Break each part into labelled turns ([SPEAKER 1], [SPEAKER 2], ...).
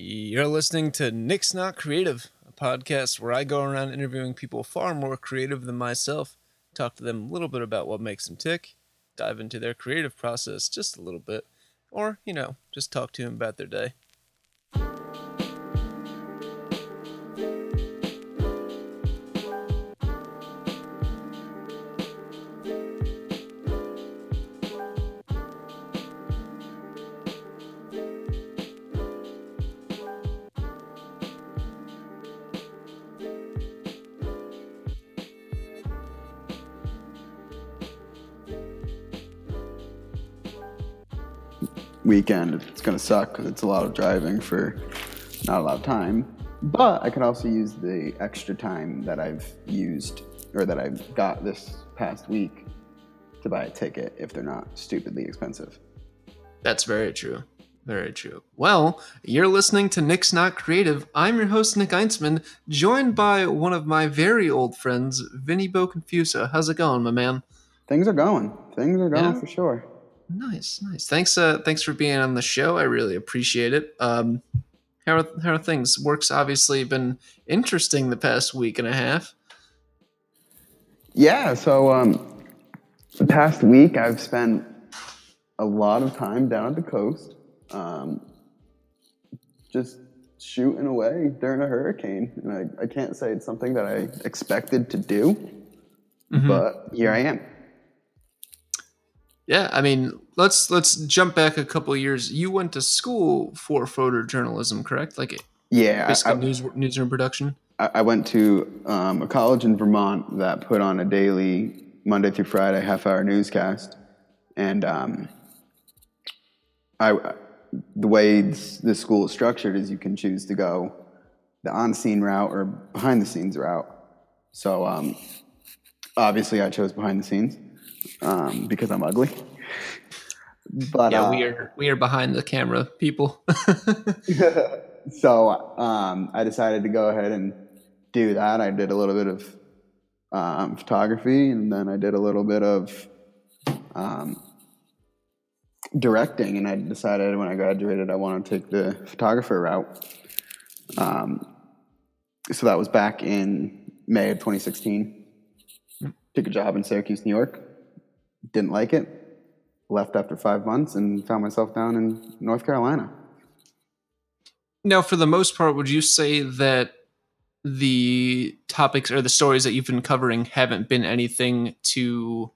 [SPEAKER 1] You're listening to Nick's Not Creative, a podcast where I go around interviewing people far more creative than myself, talk to them a little bit about what makes them tick, dive into their creative process just a little bit, or, you know, just talk to them about their day.
[SPEAKER 2] Weekend, it's going to suck because it's a lot of driving for not a lot of time. But I can also use the extra time that I've used or that I've got this past week to buy a ticket if they're not stupidly expensive.
[SPEAKER 1] That's very true. Very true. Well, you're listening to Nick's Not Creative. I'm your host, Nick Einsman, joined by one of my very old friends, Vinny Bo Confusa. How's it going, my man?
[SPEAKER 2] Things are going. Things are going yeah. for sure.
[SPEAKER 1] Nice, nice. Thanks, uh, thanks for being on the show. I really appreciate it. Um, how are, how are things? Work's obviously been interesting the past week and a half.
[SPEAKER 2] Yeah, so um, the past week I've spent a lot of time down at the coast, um, just shooting away during a hurricane. And I, I can't say it's something that I expected to do, mm-hmm. but here I am.
[SPEAKER 1] Yeah, I mean, let's let's jump back a couple years. You went to school for photojournalism, correct? Like,
[SPEAKER 2] yeah,
[SPEAKER 1] basically I, news newsroom production.
[SPEAKER 2] I, I went to um, a college in Vermont that put on a daily Monday through Friday half hour newscast, and um, I the way the school is structured is you can choose to go the on scene route or behind the scenes route. So um, obviously, I chose behind the scenes um, because I'm ugly.
[SPEAKER 1] But yeah, uh, we are we are behind the camera people.
[SPEAKER 2] so um, I decided to go ahead and do that. I did a little bit of um, photography, and then I did a little bit of um, directing. And I decided when I graduated, I wanted to take the photographer route. Um, so that was back in May of 2016. Took a job in Syracuse, New York didn't like it, left after five months, and found myself down in North Carolina.
[SPEAKER 1] Now, for the most part, would you say that the topics or the stories that you've been covering haven't been anything to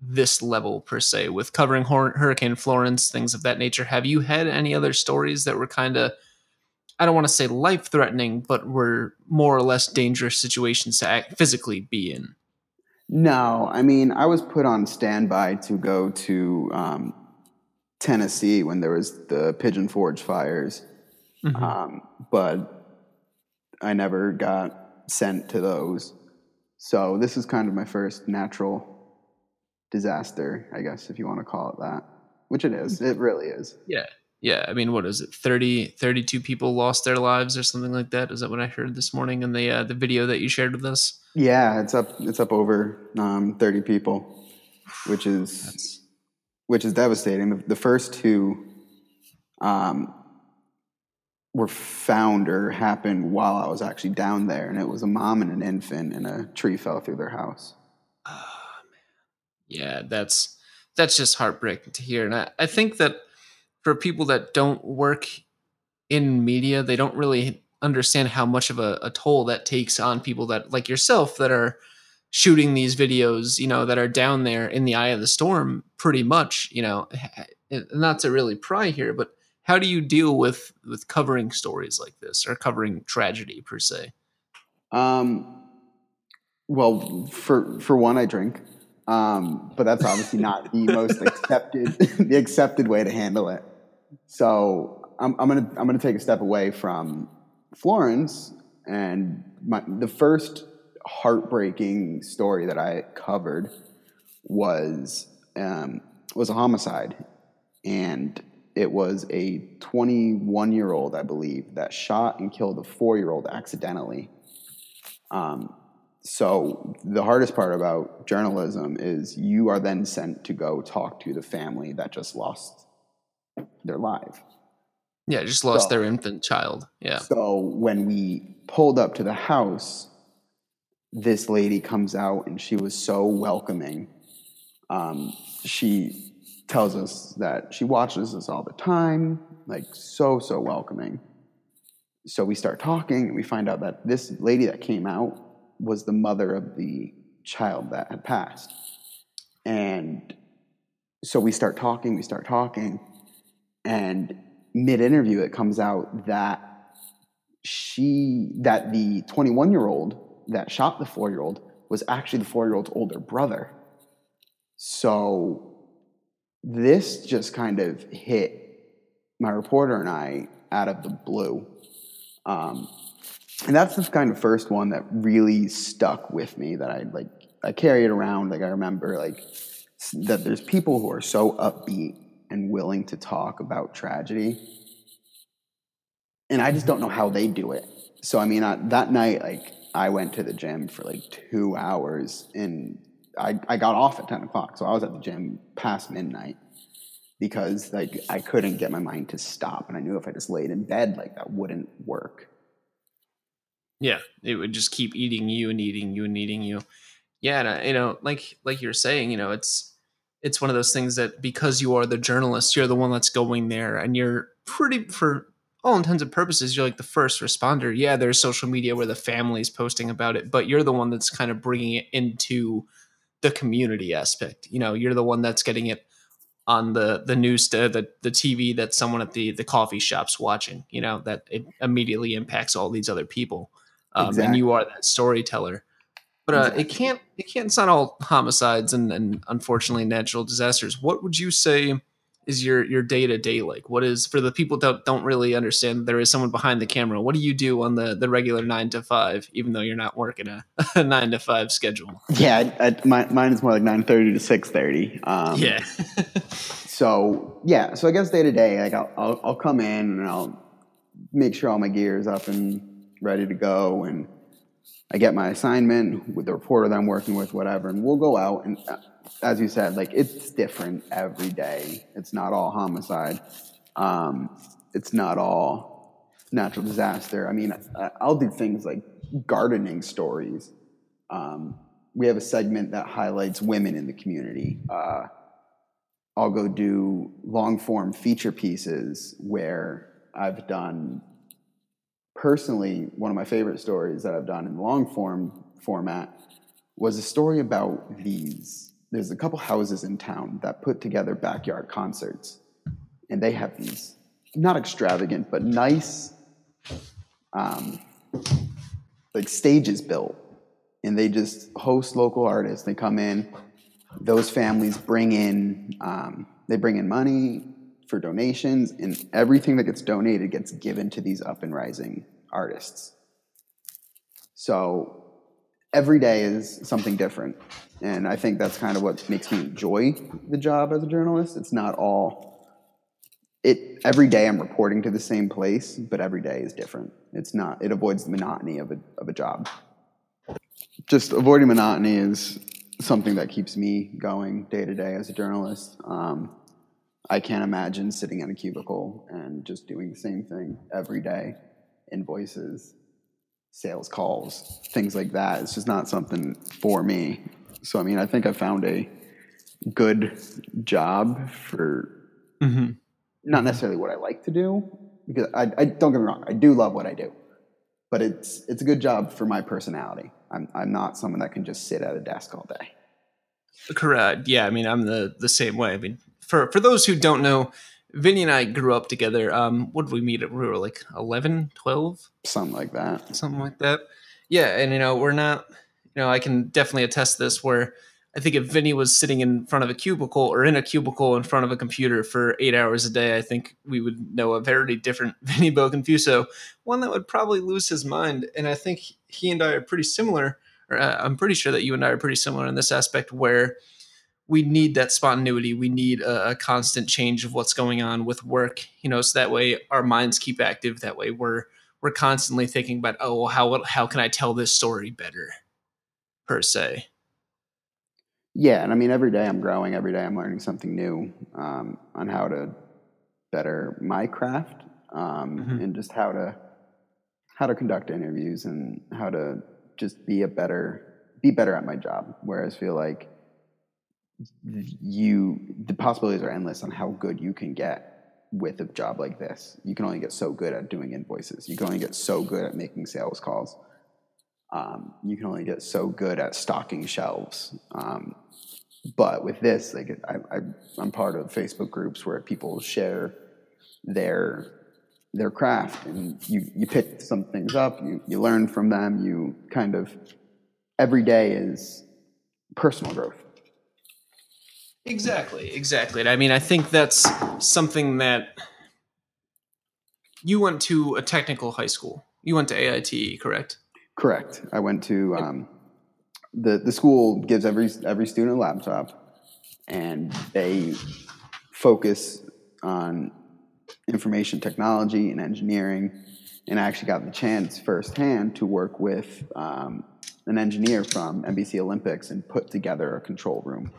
[SPEAKER 1] this level per se with covering hurricane florence things of that nature have you had any other stories that were kind of i don't want to say life threatening but were more or less dangerous situations to act, physically be in
[SPEAKER 2] no, I mean, I was put on standby to go to um, Tennessee when there was the Pigeon Forge fires, mm-hmm. um, but I never got sent to those. So this is kind of my first natural disaster, I guess, if you want to call it that, which it is. It really is.
[SPEAKER 1] Yeah yeah i mean what is it 30 32 people lost their lives or something like that? Is that what i heard this morning in the uh, the video that you shared with us?
[SPEAKER 2] Yeah it's up it's up over um, 30 people which is That's... which is devastating. The, the first two um, were found or happened while i was actually down there and it was a mom and an infant and a tree fell through their house. Oh,
[SPEAKER 1] man. yeah that's that's just heartbreaking to hear and I, I think that for people that don't work in media, they don't really understand how much of a, a, toll that takes on people that like yourself that are shooting these videos, you know, that are down there in the eye of the storm pretty much, you know, not to really pry here, but how do you deal with with covering stories like this or covering tragedy per se?
[SPEAKER 2] Um well, for for one I drink. Um, but that's obviously not the most accepted the accepted way to handle it. So I'm, I'm gonna I'm gonna take a step away from Florence and my, the first heartbreaking story that I covered was um, was a homicide, and it was a 21 year old, I believe, that shot and killed a four year old accidentally. Um, so the hardest part about journalism is you are then sent to go talk to the family that just lost they're live.
[SPEAKER 1] Yeah, just lost
[SPEAKER 2] So-
[SPEAKER 1] their infant child. Yeah.
[SPEAKER 2] So when we pulled up to the house, this lady comes out and she was so welcoming. Um, she tells us that she watches us all the time, like so, so welcoming. So we start talking and we find out that this lady that came out was the mother of the child that had passed. And so we start talking, we start talking, and mid interview, it comes out that she that the 21 year old that shot the four year old was actually the four year old's older brother. So this just kind of hit my reporter and I out of the blue. Um, and that's the kind of first one that really stuck with me that I like I carry it around like I remember like that there's people who are so upbeat and willing to talk about tragedy and I just don't know how they do it. So I mean, I, that night, like I went to the gym for like two hours, and I I got off at ten o'clock, so I was at the gym past midnight because like I couldn't get my mind to stop, and I knew if I just laid in bed, like that wouldn't work.
[SPEAKER 1] Yeah, it would just keep eating you and eating you and eating you. Yeah, and I, you know, like like you're saying, you know, it's it's one of those things that because you are the journalist, you're the one that's going there, and you're pretty for all intents and purposes, you're like the first responder. Yeah, there's social media where the family's posting about it, but you're the one that's kind of bringing it into the community aspect. You know, you're the one that's getting it on the the news the the, the TV that someone at the the coffee shop's watching. You know that it immediately impacts all these other people, um, and you are that storyteller. But uh, it can't it can't. It's not all homicides and and unfortunately natural disasters. What would you say? Is your your day to day like? What is for the people that don't really understand? There is someone behind the camera. What do you do on the the regular nine to five, even though you're not working a, a nine to five schedule?
[SPEAKER 2] Yeah, I, I, my, mine is more like nine thirty to six thirty. Um,
[SPEAKER 1] yeah,
[SPEAKER 2] so yeah, so I guess day to day, like I'll, I'll I'll come in and I'll make sure all my gear is up and ready to go, and I get my assignment with the reporter that I'm working with, whatever, and we'll go out and, uh, as you said, like it's different every day. It's not all homicide. Um, it's not all natural disaster. I mean, I- I'll do things like gardening stories. Um, we have a segment that highlights women in the community. Uh, I'll go do long form feature pieces where I've done personally one of my favorite stories that I've done in long form format was a story about these. There's a couple houses in town that put together backyard concerts, and they have these not extravagant but nice, um, like stages built, and they just host local artists. They come in, those families bring in um, they bring in money for donations and everything that gets donated gets given to these up and rising artists. So every day is something different and i think that's kind of what makes me enjoy the job as a journalist. It's not all it every day i'm reporting to the same place but every day is different. It's not it avoids the monotony of a, of a job. Just avoiding monotony is something that keeps me going day to day as a journalist. Um, I can't imagine sitting in a cubicle and just doing the same thing every day. Invoices, sales calls, things like that. It's just not something for me. So, I mean, I think I found a good job for
[SPEAKER 1] mm-hmm.
[SPEAKER 2] not necessarily what I like to do, because I, I don't get me wrong, I do love what I do, but it's it's a good job for my personality. I'm I'm not someone that can just sit at a desk all day.
[SPEAKER 1] Correct. Yeah, I mean, I'm the the same way. I mean, for for those who don't know, Vinny and I grew up together. Um, what did we meet? at? We were like 11, 12,
[SPEAKER 2] Something like that.
[SPEAKER 1] something like that. Yeah, and you know, we're not. You know, I can definitely attest this. Where I think if Vinny was sitting in front of a cubicle or in a cubicle in front of a computer for eight hours a day, I think we would know a very different Vinny Bo Confuso, one that would probably lose his mind. And I think he and I are pretty similar. Or uh, I'm pretty sure that you and I are pretty similar in this aspect, where we need that spontaneity. We need a, a, constant change of what's going on with work, you know, so that way our minds keep active. That way we're we're constantly thinking about, oh, well, how how can I tell this story better, per se.
[SPEAKER 2] Yeah, and I mean, every day I'm growing. Every day I'm learning something new um, on how to better my craft. um, mm-hmm. and just how to how to conduct interviews and how to just be a better be better at my job. Whereas feel like you the possibilities are endless on how good you can get with a job like this. You can only get so good at doing invoices. You can only get so good at making sales calls. Um, you can only get so good at stocking shelves. Um, but with this, like I, am part of Facebook groups where people share their their craft, and you you pick some things up, you you learn from them, you kind of every day is personal growth.
[SPEAKER 1] Exactly, exactly. I mean, I think that's something that you went to a technical high school. You went to AIT, correct?
[SPEAKER 2] Correct. I went to um, the the school gives every every student a laptop, and they focus on information technology and engineering. And I actually got the chance firsthand to work with um, an engineer from NBC Olympics and put together a control room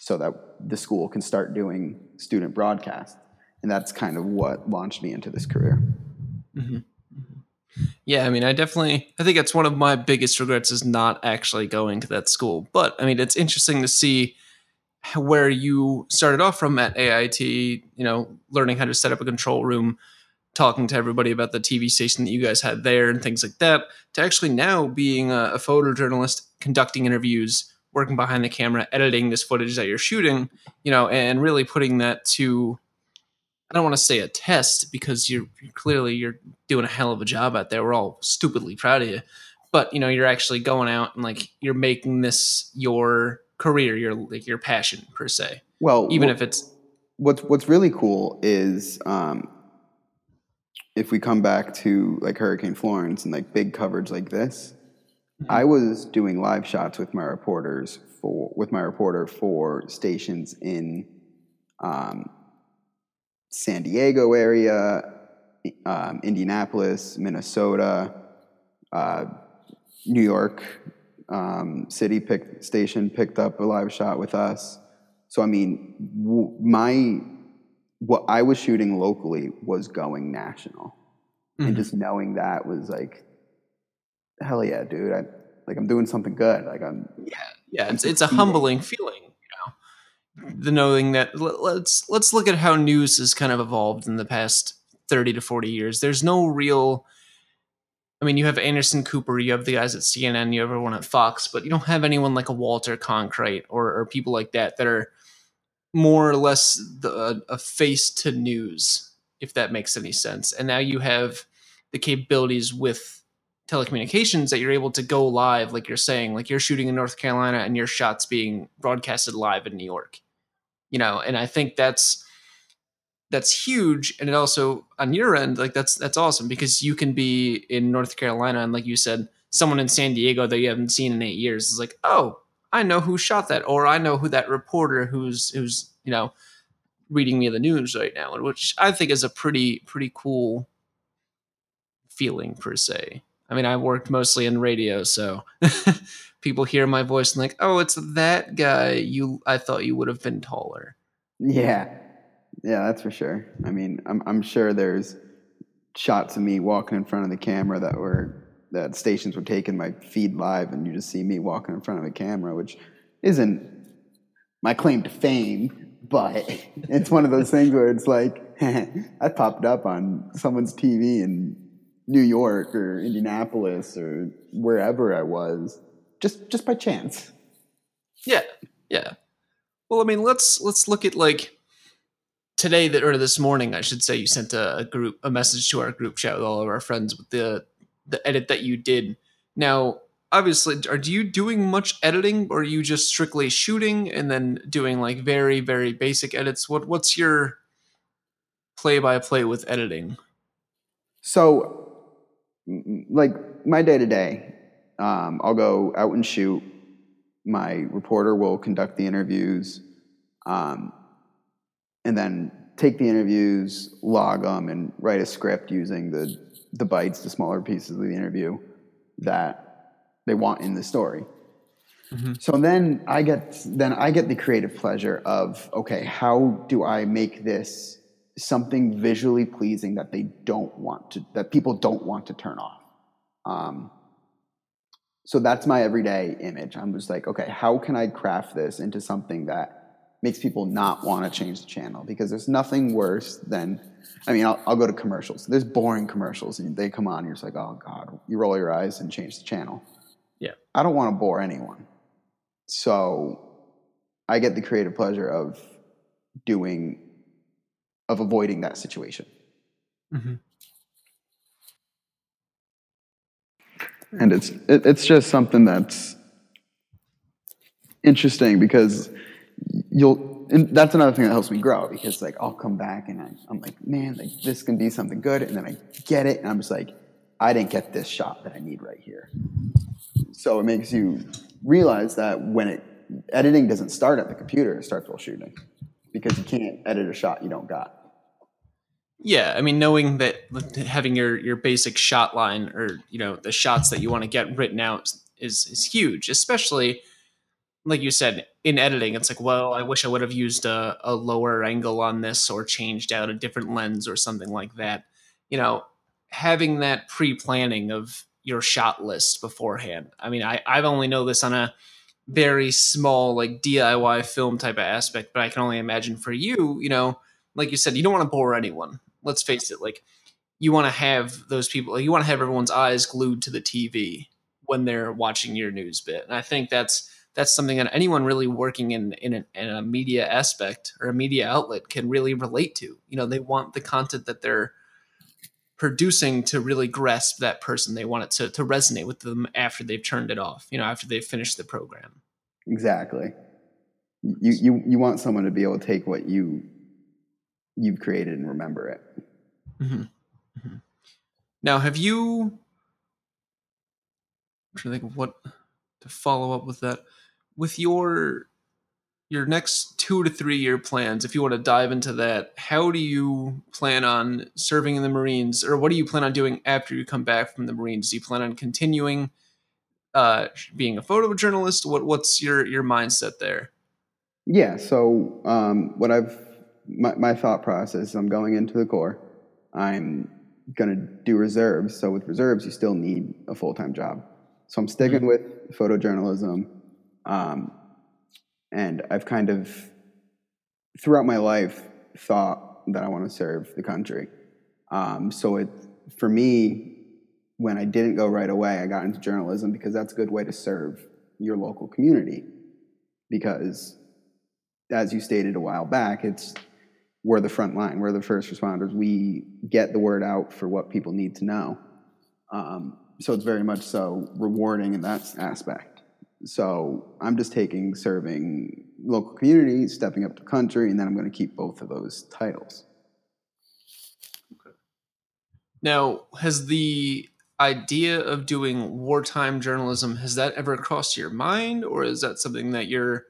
[SPEAKER 2] so that the school can start doing student broadcast. And that's kind of what launched me into this career.
[SPEAKER 1] Mm-hmm. mm-hmm. Yeah, I mean, I definitely, I think it's one of my biggest regrets is not actually going to that school. But I mean, it's interesting to see where you started off from at AIT, you know, learning how to set up a control room, talking to everybody about the TV station that you guys had there and things like that, to actually now being a, a photojournalist, conducting interviews, working behind the camera, editing this footage that you're shooting, you know, and really putting that to I don't want to say a test because you're, you're, clearly you're doing a hell of a job out there. We're all stupidly proud of you, but you know you're actually going out and like you're making this your career, your like your passion per se.
[SPEAKER 2] Well,
[SPEAKER 1] even if it's
[SPEAKER 2] what's what's really cool is um, if we come back to like Hurricane Florence and like big coverage like this, Mm-hmm. I was doing live shots with my reporters for with my reporter for stations in um, San Diego area, um, Indianapolis, Minnesota, uh, New York um, City pick, station picked up a live shot with us. So I mean, w- my what I was shooting locally was going national, mm-hmm. and just knowing that was like hell yeah, dude. I, like I'm doing something good. Like I'm
[SPEAKER 1] yeah, yeah. It's it's a humbling feeling, you know, the knowing that let's let's look at how news has kind of evolved in the past thirty to forty years. There's no real. I mean, you have Anderson Cooper, you have the guys at CNN, you have everyone at Fox, but you don't have anyone like a Walter Cronkite or, or people like that that are more or less the, a face to news, if that makes any sense. And now you have the capabilities with telecommunications that you're able to go live, like you're saying, like you're shooting in North Carolina and your shots being broadcasted live in New York. You know, and I think that's that's huge. And it also on your end, like that's that's awesome because you can be in North Carolina and like you said, someone in San Diego that you haven't seen in eight years is like, oh, I know who shot that, or I know who that reporter who's who's you know reading me the news right now, which I think is a pretty pretty cool feeling per se. I mean, I worked mostly in radio, so people hear my voice and like, oh, it's that guy. You, I thought you would have been taller.
[SPEAKER 2] Yeah, yeah, that's for sure. I mean, I'm I'm sure there's shots of me walking in front of the camera that were that stations were taking my feed live, and you just see me walking in front of a camera, which isn't my claim to fame, but it's one of those things where it's like I popped up on someone's TV and New York or Indianapolis or wherever I was, just just by chance.
[SPEAKER 1] Yeah, yeah. Well, I mean, let's let's look at like today that or this morning, I should say. You sent a, a group a message to our group chat with all of our friends with the the edit that you did. Now, obviously, are you doing much editing, or are you just strictly shooting and then doing like very very basic edits? What what's your play by play with editing?
[SPEAKER 2] So like my day to day, I'll go out and shoot. My reporter will conduct the interviews, um, and then take the interviews, log them, and write a script using the the bites, the smaller pieces of the interview that they want in the story. Mm-hmm. So then I get then I get the creative pleasure of okay, how do I make this something visually pleasing that they don't want to that people don't want to turn off um, so that's my everyday image. I'm just like okay how can i craft this into something that makes people not want to change the channel? Because there's nothing worse than i mean i'll, I'll go to commercials. There's boring commercials and they come on and you're just like oh god you roll your eyes and change the channel.
[SPEAKER 1] Yeah.
[SPEAKER 2] i don't want to bore anyone. So i get the creative pleasure of doing of avoiding that situation.
[SPEAKER 1] Mm-hmm.
[SPEAKER 2] And it's it, it's just something that's interesting because you'll and that's another thing that helps me grow because like I'll come back and I, I'm like man like this can be something good. And then I get it and I'm just like I didn't get this shot that I need right here. So it makes you realize that when it editing doesn't start at the computer it starts while shooting because you can't edit a shot you don't got
[SPEAKER 1] Yeah, I mean, knowing that having your your basic shot line or you know the shots that you want to get written out is is huge, especially like you said in editing. It's like, well, I wish I would have used a, a lower angle on this or changed out a different lens or something like that. You know, having that pre planning of your shot list beforehand. I mean, I I've only know this on a very small like DIY film type of aspect, but I can only imagine for you, you know, like you said, you don't want to bore anyone. Let's face it, like you want to have those people, you want to have everyone's eyes glued to the TV when they're watching your news bit. And I think that's that's something that anyone really working in in a, in a media aspect or a media outlet can really relate to. You know, they want the content that they're producing to really grasp that person. They want it to to resonate with them after they've turned it off. You know, after they've finished the program.
[SPEAKER 2] Exactly. You you you want someone to be able to take what you you've created and remember it.
[SPEAKER 1] Mm-hmm. Mm-hmm. Now, have you? I'm trying to think of what to follow up with that. With your your next two to three year plans, if you want to dive into that, how do you plan on serving in the Marines, or what do you plan on doing after you come back from the Marines? Do you plan on continuing uh, being a photojournalist? What what's your your mindset there?
[SPEAKER 2] Yeah. So um, what I've my, my thought process. I'm going into the Corps. I'm going to do reserves. So with reserves, you still need a full time job. So I'm sticking with photojournalism. Um, and I've kind of, throughout my life, thought that I want to serve the country. Um, so it, for me, when I didn't go right away, I got into journalism because that's a good way to serve your local community. Because, as you stated a while back, it's we're the front line, we're the first responders. We get the word out for what people need to know. Um, so it's very much so rewarding in that aspect. So I'm just taking serving local community, stepping up to country, and then I'm going to keep both of those titles.
[SPEAKER 1] Now, has the idea of doing wartime journalism has that ever crossed your mind, or is that something that you're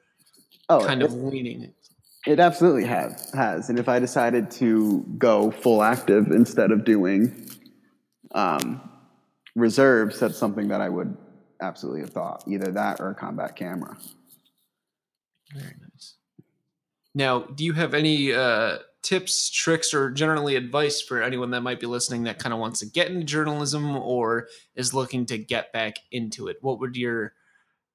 [SPEAKER 2] Oh,
[SPEAKER 1] kind of leaning?
[SPEAKER 2] It absolutely has has. And if I decided to go full active instead of doing um, reserves, that's something that I would absolutely have thought either that or a combat camera.
[SPEAKER 1] Very nice. Now, do you have any uh, tips, tricks, or generally advice for anyone that might be listening that kind of wants to get into journalism or is looking to get back into it? What would your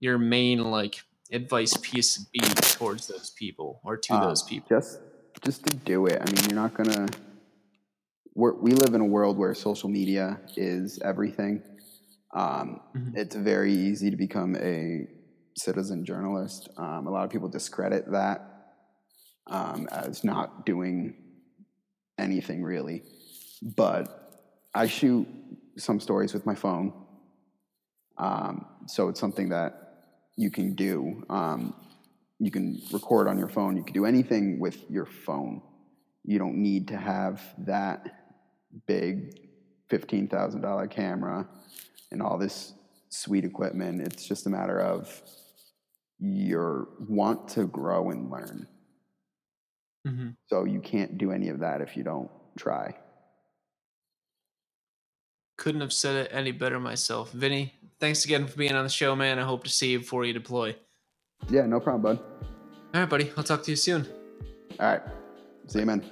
[SPEAKER 1] your main like advice piece be towards those people or to
[SPEAKER 2] Uh,
[SPEAKER 1] those people?
[SPEAKER 2] Just just to do it. I mean, you're not gonna. We're, we live in a world where social media is everything. Um,
[SPEAKER 1] Mhm.
[SPEAKER 2] It's very easy to become a citizen journalist. Um, a lot of people discredit that um, as not doing anything really. But I shoot some stories with my phone, um, so it's something that you can do. Um, you can record on your phone. You can do anything with your phone. You don't need to have that big fifteen thousand dollar camera and all this sweet equipment. It's just a matter of your want to grow and learn.
[SPEAKER 1] hmm
[SPEAKER 2] So you can't do any of that if you don't try.
[SPEAKER 1] Couldn't have said it any better myself. Vinny, thanks again for being on the show, man. I hope to see you before you deploy.
[SPEAKER 2] Yeah, no problem, bud.
[SPEAKER 1] All right, buddy. I'll talk to you soon.
[SPEAKER 2] All right. See you, man.